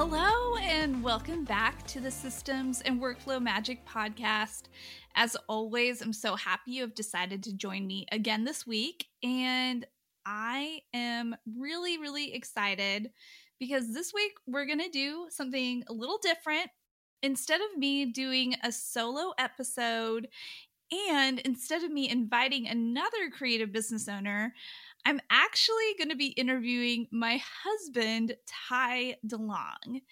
Hello, and welcome back to the Systems and Workflow Magic podcast. As always, I'm so happy you have decided to join me again this week. And I am really, really excited because this week we're going to do something a little different. Instead of me doing a solo episode and instead of me inviting another creative business owner, I'm actually going to be interviewing my husband, Ty DeLong.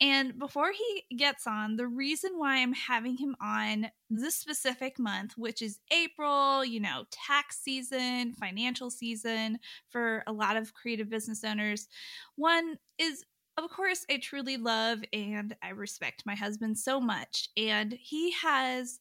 And before he gets on, the reason why I'm having him on this specific month, which is April, you know, tax season, financial season for a lot of creative business owners, one is of course, I truly love and I respect my husband so much. And he has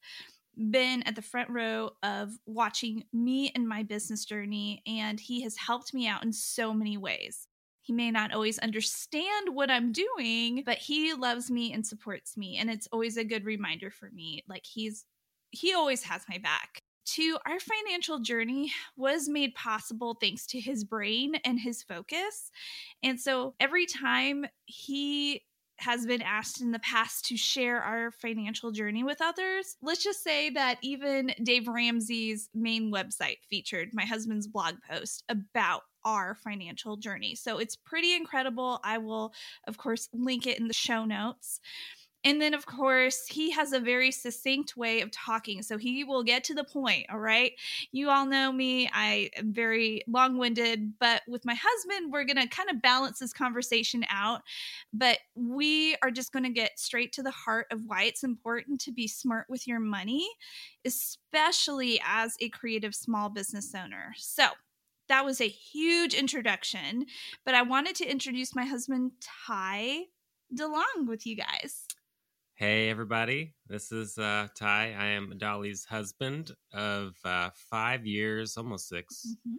been at the front row of watching me and my business journey, and he has helped me out in so many ways. He may not always understand what I'm doing, but he loves me and supports me. And it's always a good reminder for me. Like he's, he always has my back. To our financial journey was made possible thanks to his brain and his focus. And so every time he has been asked in the past to share our financial journey with others. Let's just say that even Dave Ramsey's main website featured my husband's blog post about our financial journey. So it's pretty incredible. I will, of course, link it in the show notes. And then, of course, he has a very succinct way of talking. So he will get to the point. All right. You all know me. I am very long winded, but with my husband, we're going to kind of balance this conversation out. But we are just going to get straight to the heart of why it's important to be smart with your money, especially as a creative small business owner. So, that was a huge introduction, but I wanted to introduce my husband, Ty DeLong, with you guys. Hey, everybody. This is uh, Ty. I am Dolly's husband of uh, five years, almost 6 mm-hmm.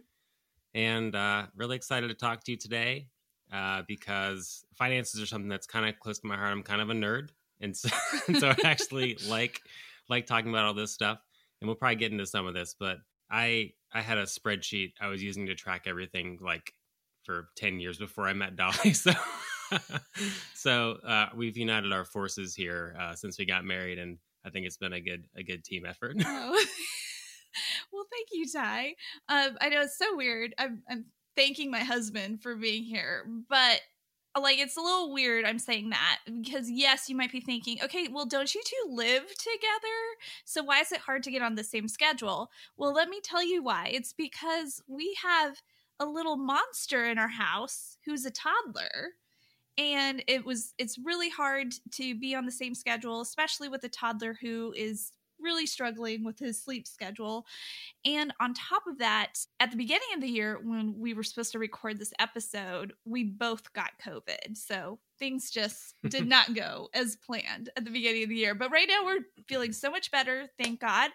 And uh, really excited to talk to you today uh, because finances are something that's kind of close to my heart. I'm kind of a nerd. And so, and so I actually like like talking about all this stuff. And we'll probably get into some of this, but I I had a spreadsheet I was using to track everything like for 10 years before I met Dolly. So so uh, we've united our forces here uh, since we got married, and I think it's been a good a good team effort. oh. well, thank you, Ty. Um, I know it's so weird. I'm, I'm thanking my husband for being here, but like it's a little weird I'm saying that because yes, you might be thinking, okay, well, don't you two live together? So why is it hard to get on the same schedule? Well, let me tell you why. It's because we have a little monster in our house who's a toddler and it was it's really hard to be on the same schedule especially with a toddler who is really struggling with his sleep schedule. And on top of that at the beginning of the year when we were supposed to record this episode we both got covid. So things just did not go as planned at the beginning of the year. But right now we're feeling so much better thank god.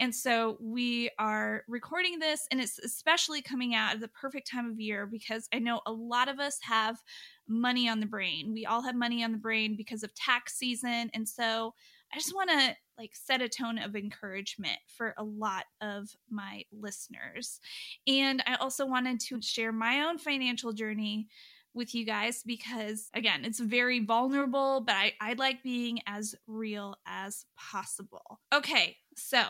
And so we are recording this and it's especially coming out at the perfect time of year because i know a lot of us have money on the brain. We all have money on the brain because of tax season. And so I just want to like set a tone of encouragement for a lot of my listeners. And I also wanted to share my own financial journey with you guys because again it's very vulnerable but I, I like being as real as possible okay so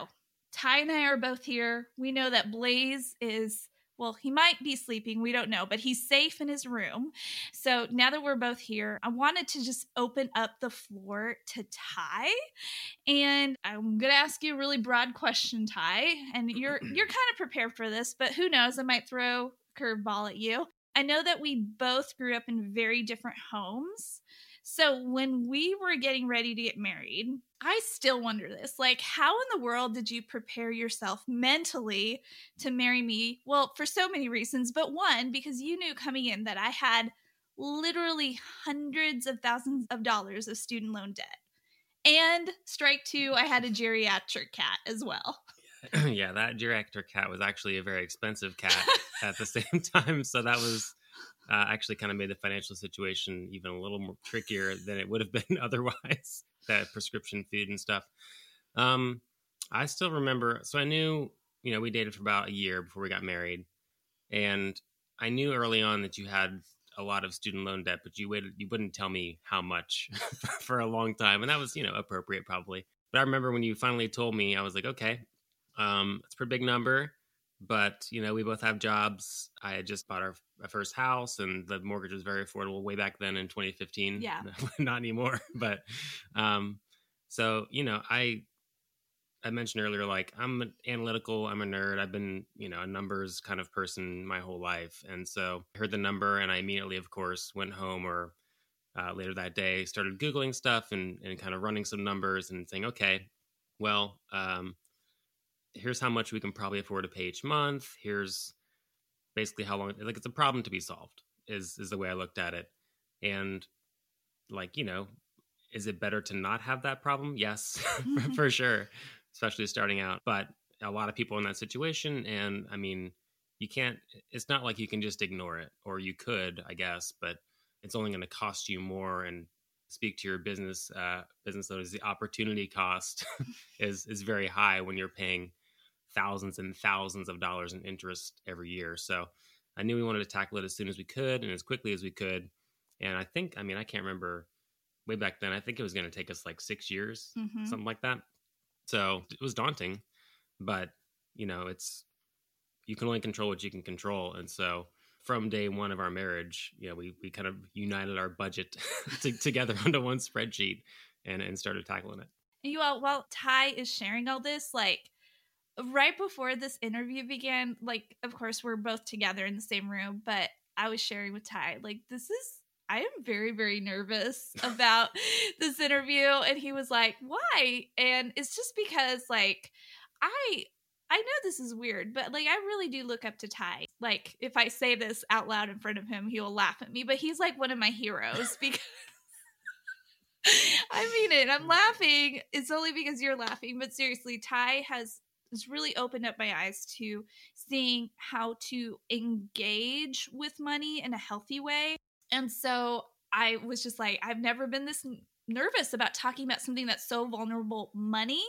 ty and i are both here we know that blaze is well, he might be sleeping. We don't know, but he's safe in his room. So now that we're both here, I wanted to just open up the floor to Ty. And I'm going to ask you a really broad question, Ty. And you're you're kind of prepared for this, but who knows? I might throw a curveball at you. I know that we both grew up in very different homes. So when we were getting ready to get married, I still wonder this. Like, how in the world did you prepare yourself mentally to marry me? Well, for so many reasons, but one, because you knew coming in that I had literally hundreds of thousands of dollars of student loan debt. And strike two, I had a geriatric cat as well. yeah, that geriatric cat was actually a very expensive cat at the same time. So that was uh, actually kind of made the financial situation even a little more trickier than it would have been otherwise. That prescription food and stuff. Um, I still remember. So I knew, you know, we dated for about a year before we got married, and I knew early on that you had a lot of student loan debt, but you waited, you wouldn't tell me how much for a long time, and that was, you know, appropriate probably. But I remember when you finally told me, I was like, okay, um, it's a pretty big number, but you know, we both have jobs. I had just bought our, our first house, and the mortgage was very affordable way back then in 2015. Yeah, not anymore. But um, so you know, I I mentioned earlier, like I'm analytical, I'm a nerd. I've been, you know, a numbers kind of person my whole life. And so I heard the number and I immediately, of course, went home or uh, later that day, started Googling stuff and, and kind of running some numbers and saying, okay, well, um, here's how much we can probably afford to pay each month. Here's basically how long, like it's a problem to be solved is, is the way I looked at it. And like, you know, is it better to not have that problem? Yes, for sure especially starting out. But a lot of people in that situation, and I mean, you can't. It's not like you can just ignore it, or you could, I guess, but it's only going to cost you more and speak to your business uh, business owners. The opportunity cost is is very high when you're paying thousands and thousands of dollars in interest every year. So I knew we wanted to tackle it as soon as we could and as quickly as we could. And I think, I mean, I can't remember way back then. I think it was going to take us like six years, mm-hmm. something like that. So it was daunting, but you know, it's you can only control what you can control. And so from day one of our marriage, you know, we, we kind of united our budget to, together onto one spreadsheet and, and started tackling it. You all, while Ty is sharing all this, like right before this interview began, like, of course, we're both together in the same room, but I was sharing with Ty, like, this is I am very, very nervous about this interview. And he was like, Why? And it's just because, like, I. I know this is weird, but like I really do look up to Ty. Like if I say this out loud in front of him, he will laugh at me, but he's like one of my heroes because I mean it. I'm laughing. It's only because you're laughing, but seriously, Ty has has really opened up my eyes to seeing how to engage with money in a healthy way. And so I was just like, I've never been this nervous about talking about something that's so vulnerable money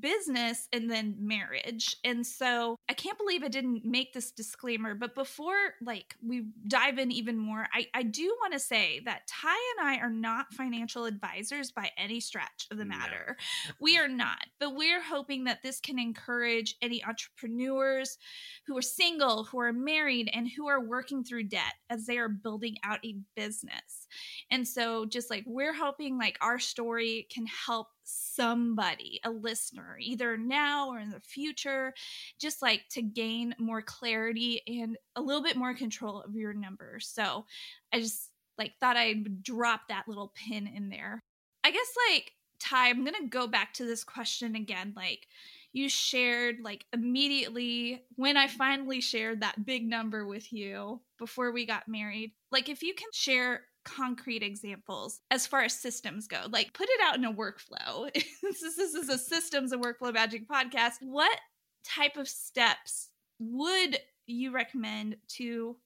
business and then marriage. And so I can't believe I didn't make this disclaimer. But before like we dive in even more, I, I do want to say that Ty and I are not financial advisors by any stretch of the matter. No. we are not. But we're hoping that this can encourage any entrepreneurs who are single, who are married, and who are working through debt as they are building out a business. And so just like we're hoping like our story can help somebody, a listener, either now or in the future, just like to gain more clarity and a little bit more control of your numbers. So I just like thought I'd drop that little pin in there. I guess like Ty, I'm gonna go back to this question again. Like you shared like immediately when I finally shared that big number with you before we got married. Like if you can share concrete examples as far as systems go. Like put it out in a workflow. this, is, a systems and workflow magic podcast. What type of steps would you recommend to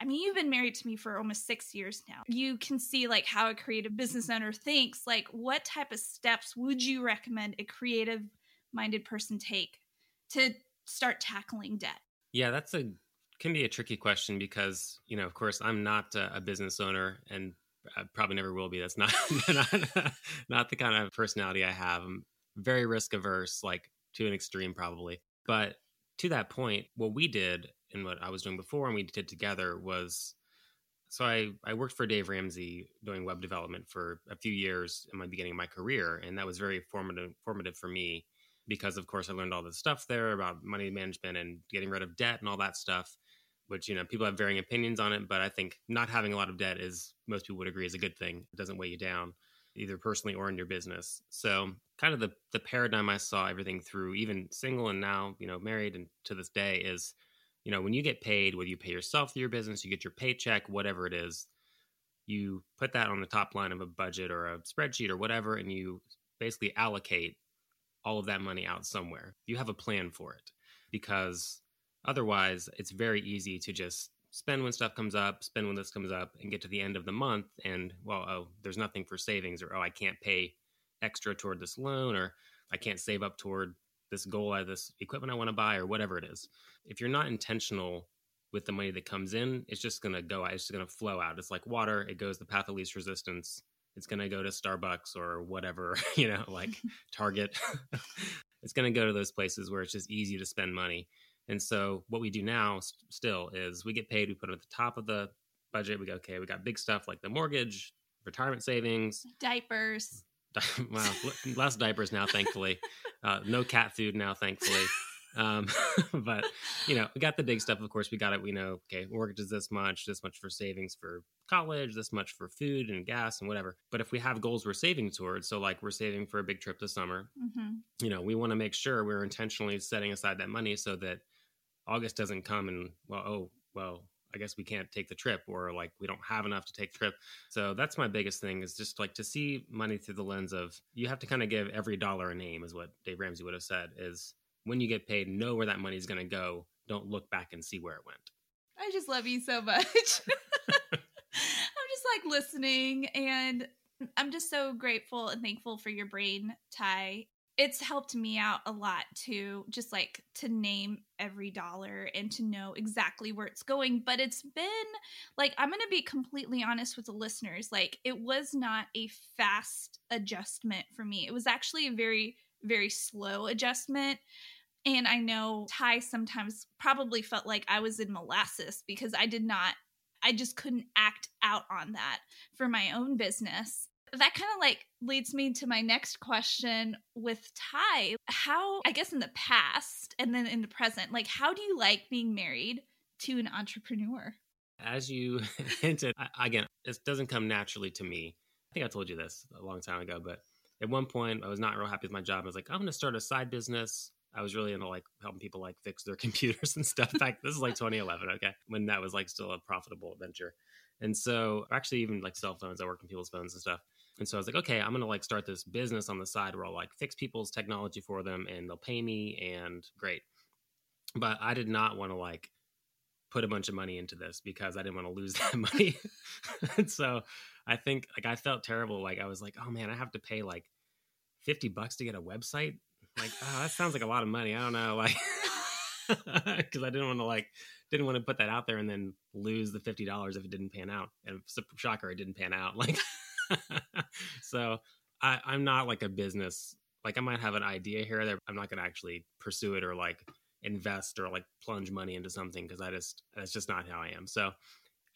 I mean, you've been married to me for almost six years now. You can see like how a creative business owner thinks. Like, what type of steps would you recommend a creative minded person take to start tackling debt? Yeah, that's a can be a tricky question because you know of course i'm not a, business owner and I probably never will be. That's not not, not the kind of personality i have. I'm very risk averse like to an extreme probably. But to that point what we did and what i was doing before and we did together was so I, I worked for Dave Ramsey doing web development for a few years in my beginning of my career, and that was very formative formative for me because of course I learned all this stuff there about money management and getting rid of debt and all that stuff which you know people have varying opinions on it but i think not having a lot of debt is most people would agree is a good thing it doesn't weigh you down either personally or in your business so kind of the the paradigm i saw everything through even single and now you know married and to this day is you know when you get paid whether you pay yourself through your business you get your paycheck whatever it is you put that on the top line of a budget or a spreadsheet or whatever, and you basically allocate all of that money out somewhere. You have a plan for it because otherwise, it's very easy to just spend when stuff comes up, spend when this comes up, and get to the end of the month and, well, oh, there's nothing for savings, or oh, I can't pay extra toward this loan, or I can't save up toward this goal, of this equipment I want to buy, or whatever it is. If you're not intentional with the money that comes in, it's just going to go out. It's just going to flow out. It's like water. It goes the path of least resistance. It's going to go to Starbucks or whatever, you know, like Target. it's going to go to those places where it's just easy to spend money. And so what we do now st- still is we get paid, we put it at the top of the budget. We go, okay, we got big stuff like the mortgage, retirement savings, diapers. wow, less diapers now, thankfully. Uh, no cat food now, thankfully. Um, but you know, we got the big stuff. Of course, we got it. We know, okay, mortgage is this much, this much for savings for college, this much for food and gas and whatever. But if we have goals we're saving towards, so like we're saving for a big trip this summer, mm-hmm. you know, we want to make sure we're intentionally setting aside that money so that August doesn't come and well, oh, well, I guess we can't take the trip or like we don't have enough to take the trip. So that's my biggest thing is just like to see money through the lens of you have to kind of give every dollar a name is what Dave Ramsey would have said is when you get paid, know where that money is going to go. Don't look back and see where it went. I just love you so much. I'm just like listening and I'm just so grateful and thankful for your brain, Ty. It's helped me out a lot to just like to name every dollar and to know exactly where it's going. But it's been like, I'm going to be completely honest with the listeners. Like, it was not a fast adjustment for me. It was actually a very, very slow adjustment and I know Ty sometimes probably felt like I was in molasses because I did not, I just couldn't act out on that for my own business. That kind of like leads me to my next question with Ty. How, I guess, in the past and then in the present, like, how do you like being married to an entrepreneur? As you hinted, again, this doesn't come naturally to me. I think I told you this a long time ago, but at one point I was not real happy with my job. I was like, I'm going to start a side business. I was really into like helping people like fix their computers and stuff back. this is like 2011, okay, when that was like still a profitable venture. And so, actually, even like cell phones, I worked on people's phones and stuff. And so I was like, okay, I'm gonna like start this business on the side where I'll like fix people's technology for them, and they'll pay me, and great. But I did not want to like put a bunch of money into this because I didn't want to lose that money. and so I think like I felt terrible. Like I was like, oh man, I have to pay like 50 bucks to get a website like, oh, that sounds like a lot of money. I don't know, like, because I didn't want to like didn't want to put that out there and then lose the fifty dollars if it didn't pan out. And shocker, it didn't pan out. Like, so I, I'm not like a business. Like, I might have an idea here that I'm not going to actually pursue it or like invest or like plunge money into something because I just that's just not how I am. So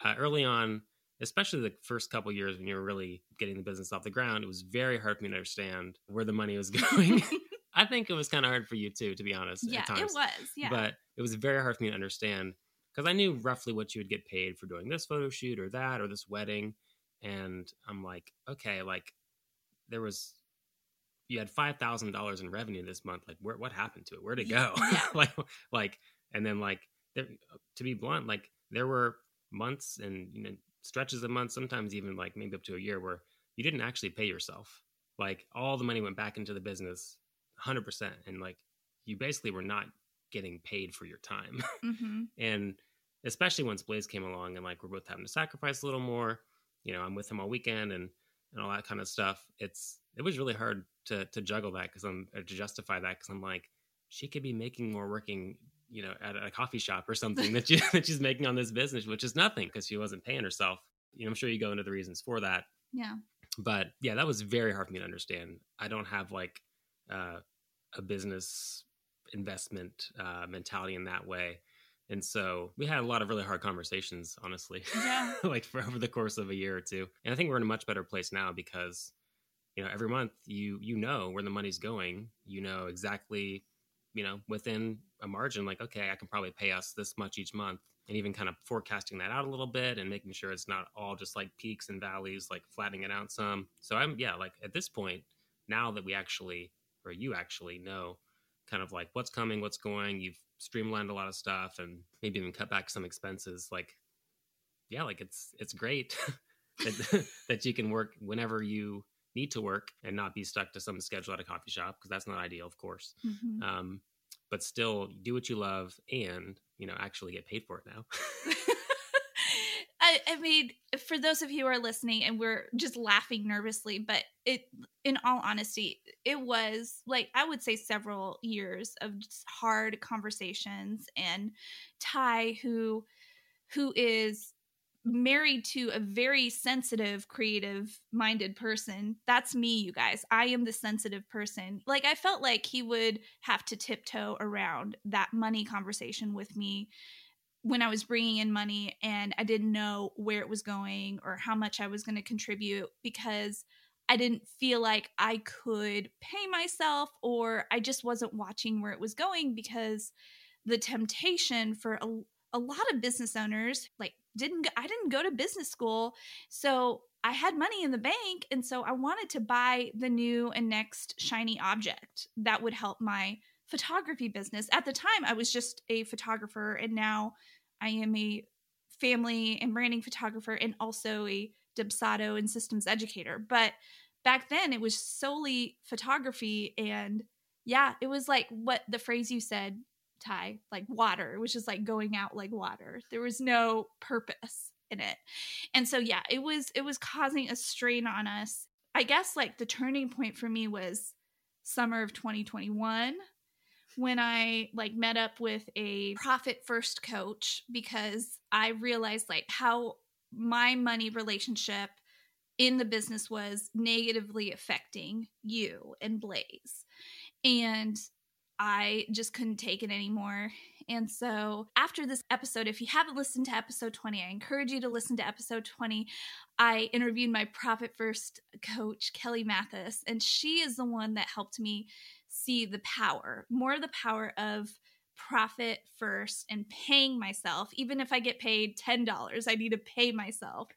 uh, early on, especially the first couple years when you're really getting the business off the ground, it was very hard for me to understand where the money was going. I think it was kind of hard for you too, to be honest. Yeah, it was. Yeah, but it was very hard for me to understand because I knew roughly what you would get paid for doing this photo shoot or that or this wedding, and I'm like, okay, like there was you had five thousand dollars in revenue this month. Like, where what happened to it? Where'd it go? Yeah. like, like, and then like, there, to be blunt, like there were months and you know stretches of months, sometimes even like maybe up to a year where you didn't actually pay yourself. Like all the money went back into the business 100% and like you basically were not getting paid for your time mm-hmm. and especially once blaze came along and like we're both having to sacrifice a little more you know i'm with him all weekend and and all that kind of stuff. It's it was really hard to to juggle that because i'm to justify that because i'm like she could be making more working you know at a coffee shop or something that, she, that she's making on this business which is nothing because she wasn't paying herself. You know i'm sure you go into the reasons for that. Yeah. But yeah that was very hard for me to understand. I don't have like uh, a business investment uh, mentality in that way. And so we had a lot of really hard conversations, honestly, yeah. like for over the course of a year or two. And I think we're in a much better place now because, you know, every month you you know where the money's going. You know exactly, you know, within a margin, like okay, I can probably pay us this much each month, and even kind of forecasting that out a little bit and making sure it's not all just like peaks and valleys, like flattening it out some. So I'm yeah, like at this point, now that we actually or you actually know kind of like what's coming, what's going. You've streamlined a lot of stuff and maybe even cut back some expenses. Like, yeah, like it's it's great. that, that you can work whenever you need to work and not be stuck to some schedule at a coffee shop because that's not ideal, of course. Mm-hmm. Um, but still do what you love and you know actually get paid for it now. I, I mean, for those of you who are listening, and we're just laughing nervously, but it, in all honesty, it was like I would say several years of hard conversations. And Ty, who, who is married to a very sensitive, creative minded person. That's me, you guys. I am the sensitive person. Like, I felt like he would have to tiptoe around that money conversation with me when I was bringing in money and I didn't know where it was going or how much I was going to contribute because I didn't feel like I could pay myself or I just wasn't watching where it was going because the temptation for a, a lot of business owners like didn't I didn't go to business school so I had money in the bank and so I wanted to buy the new and next shiny object that would help my photography business. At the time I was just a photographer and now I am a family and branding photographer and also a Dubsado and systems educator. But back then it was solely photography and yeah, it was like what the phrase you said Ty, like water, which is like going out like water. There was no purpose in it. And so yeah, it was it was causing a strain on us. I guess like the turning point for me was summer of 2021 when I like met up with a profit first coach because I realized like how my money relationship in the business was negatively affecting you and Blaze. And I just couldn't take it anymore. And so, after this episode, if you haven't listened to episode 20, I encourage you to listen to episode 20. I interviewed my Profit First coach, Kelly Mathis, and she is the one that helped me see the power, more the power of profit first and paying myself even if i get paid $10 i need to pay myself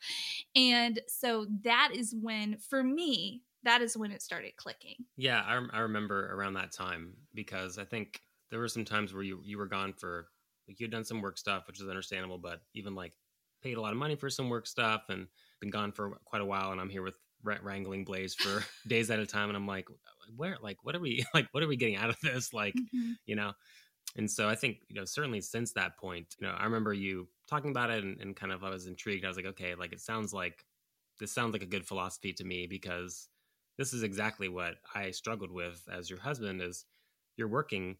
and so that is when for me that is when it started clicking. Yeah, I, I remember around that time because I think there were some times where you you were gone for like you'd done some work stuff, which is understandable, but even like paid a lot of money for some work stuff and been gone for quite a while, and I'm here with wrangling Blaze for days at a time, and I'm like, where like what are we like what are we getting out of this? Like mm-hmm. you know? And so i think you know certainly since that point you know i remember you talking about it and, and kind of i was intrigued. I was like okay like it sounds like this sounds like a good philosophy to me because this is exactly what I struggled with as your husband is you're working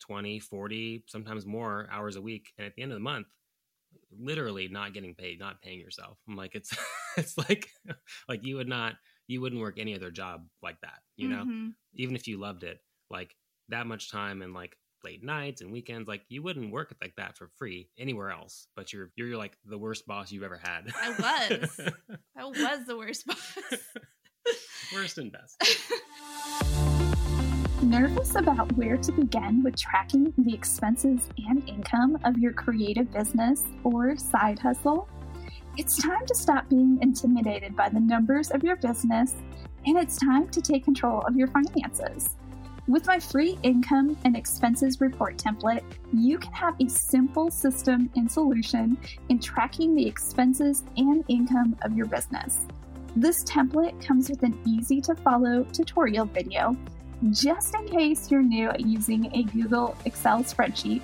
20, 40, sometimes more hours a week and at the end of the month literally not getting paid, not paying yourself. I'm like it's it's like like you would not you wouldn't work any other job like that, you know? Mm-hmm. Even if you loved it, like that much time and like late nights and weekends like you wouldn't work like that for free anywhere else but you're you're like the worst boss you've ever had i was i was the worst boss Worst and best. Nervous about where to begin with tracking the expenses and income of your creative business or side hustle? It's time to stop being intimidated by the numbers of your business and it's time to take control of your finances. With my free income and expenses report template, you can have a simple system and solution in tracking the expenses and income of your business. This template comes with an easy to follow tutorial video, just in case you're new at using a Google Excel spreadsheet.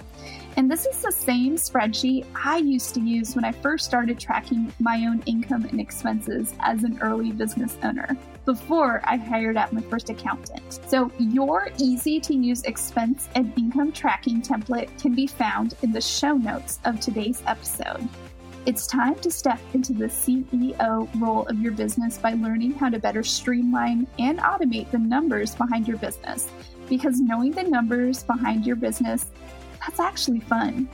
And this is the same spreadsheet I used to use when I first started tracking my own income and expenses as an early business owner before I hired out my first accountant. So, your easy to use expense and income tracking template can be found in the show notes of today's episode. It's time to step into the CEO role of your business by learning how to better streamline and automate the numbers behind your business. Because knowing the numbers behind your business, that's actually fun.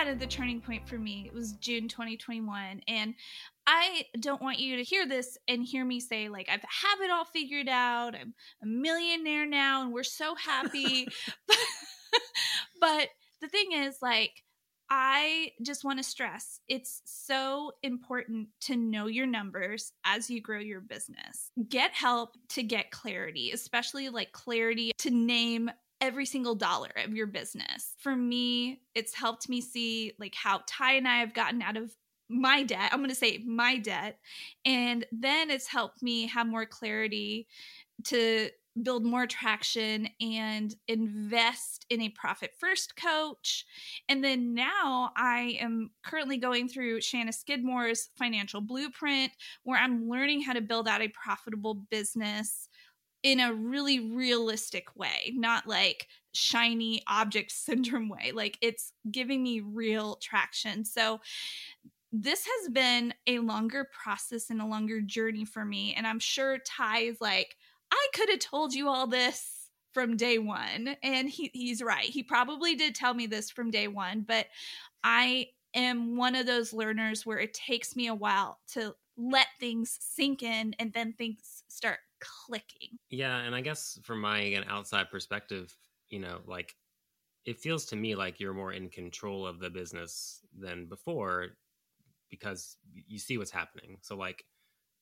Kind of the turning point for me. It was June 2021. And I don't want you to hear this and hear me say, like, I have it all figured out. I'm a millionaire now and we're so happy. but, but the thing is, like, I just want to stress it's so important to know your numbers as you grow your business. Get help to get clarity, especially like clarity to name every single dollar of your business. For me, it's helped me see like how Ty and I have gotten out of my debt. I'm going to say my debt. And then it's helped me have more clarity to build more traction and invest in a profit first coach. And then now I am currently going through Shanna Skidmore's financial blueprint, where I'm learning how to build out a profitable business in a really realistic way, not like shiny object syndrome way. Like it's giving me real traction. So this has been a longer process and a longer journey for me. And I'm sure Ty is like, I could have told you all this from day one. And he, he's right. He probably did tell me this from day one, but I am one of those learners where it takes me a while to let things sink in and then things start clicking. Yeah. And I guess from my again, outside perspective, you know, like it feels to me like you're more in control of the business than before because you see what's happening. So like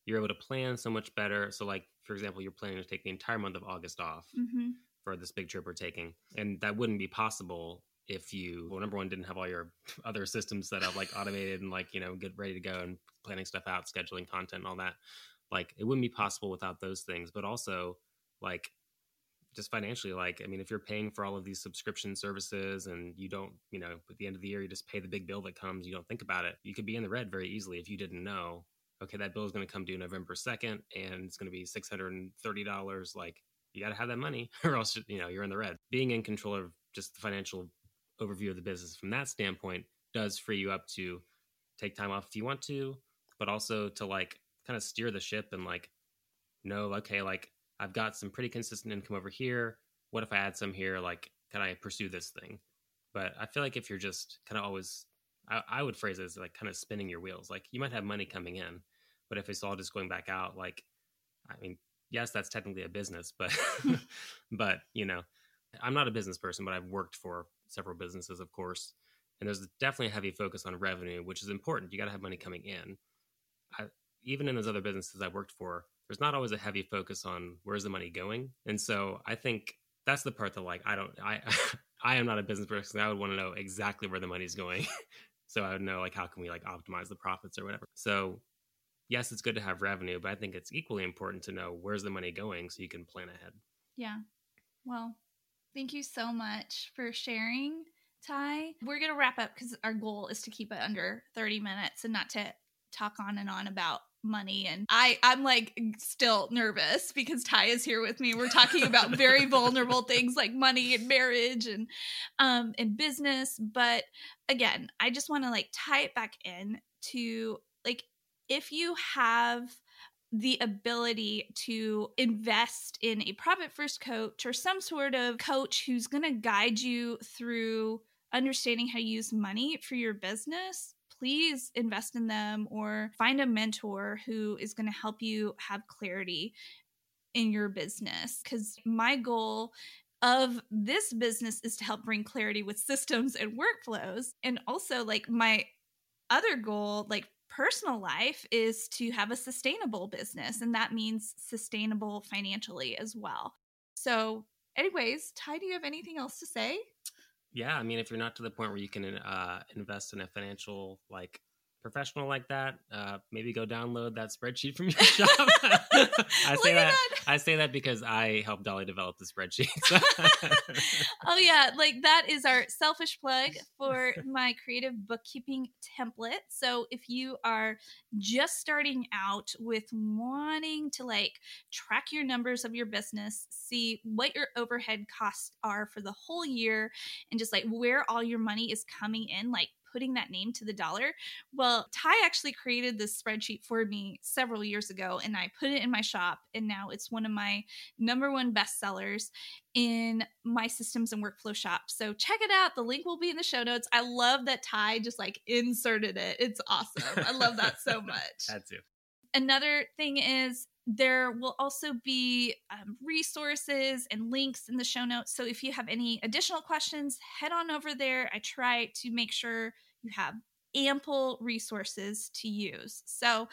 you're able to plan so much better. So like for example, you're planning to take the entire month of August off mm-hmm. for this big trip we're taking, and that wouldn't be possible if you well number one didn't have all your other systems set up like automated and like you know get ready to go and planning stuff out scheduling content and all that like it wouldn't be possible without those things but also like just financially like i mean if you're paying for all of these subscription services and you don't you know at the end of the year you just pay the big bill that comes you don't think about it you could be in the red very easily if you didn't know okay that bill is going to come due november 2nd and it's going to be $630 like you got to have that money or else you know you're in the red. Being in control of just the financial overview of the business from that standpoint does free you up to take time off if you want to but also to like kind of steer the ship and like know okay like I've got some pretty consistent income over here. What if I add some here? Like, can I pursue this thing? But I feel like if you're just kind of always, I, I would phrase it as like kind of spinning your wheels. Like you might have money coming in, but if it's all just going back out, like, I mean, yes, that's technically a business, but, but you know, I'm not a business person, but I've worked for several businesses, of course. And there's definitely a heavy focus on revenue, which is important. You got to have money coming in. I, even in those other businesses I've worked for, there's not always a heavy focus on where's the money going. And so I think that's the part that like I don't I I am not a business person. I would want to know exactly where the money's going. so I would know like how can we like optimize the profits or whatever. So yes, it's good to have revenue, but I think it's equally important to know where's the money going so you can plan ahead. Yeah. Well, thank you so much for sharing, Ty. We're going to wrap up because our goal is to keep it under 30 minutes and not to talk on and on about money and i i'm like still nervous because ty is here with me. We're talking about very vulnerable things like money and marriage and um and business. But again i just want to like tie it back in to like if you have the ability to invest in a profit first coach or some sort of coach who's going to guide you through understanding how to use money for your business please invest in them or find a mentor who is going to help you have clarity in your business. Because my goal of this business is to help bring clarity with systems and workflows. And also, like, my other goal, like, personal life is to have a sustainable business and that means sustainable financially as well so anyways ty do you have anything else to say yeah, I mean, if you're not to the point where you can uh, invest in a financial like professional like that, uh, maybe go download that spreadsheet from your shop. I say that, that, I say that because I helped Dolly develop the spreadsheet. oh yeah, like that is our selfish plug for my creative bookkeeping template. So if you are just starting out with wanting to like track your numbers of your business, see what your overhead costs are for the whole year and just like where all your money is coming in, like putting that name to the dollar. Well, Ty actually created this spreadsheet for me several years ago, and I put it in my shop, and now it's one of my number one bestsellers in my systems and workflow shop. So check it out. The link will be in the show notes. I love that Ty just like inserted it. It's awesome. I love that so much. Had to. Another thing is there will also be um, resources and links in the show notes. So if you have any additional questions, head on over there. I try to make sure you have ample resources to use. So,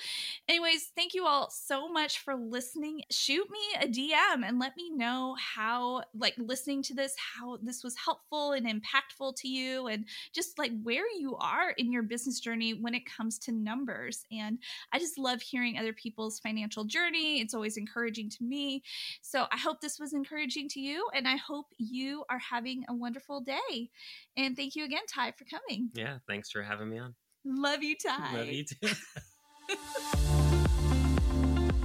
anyways, thank you all so much for listening. Shoot me a DM and let me know how, like, listening to this, how this was helpful and impactful to you, and just like where you are in your business journey when it comes to numbers. And I just love hearing other people's financial journey. It's always encouraging to me. So, I hope this was encouraging to you, and I hope you are having a wonderful day. And thank you again, Ty, for coming. Yeah, thanks for having me on. Love you, Ty. Love you too.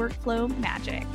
workflow magic.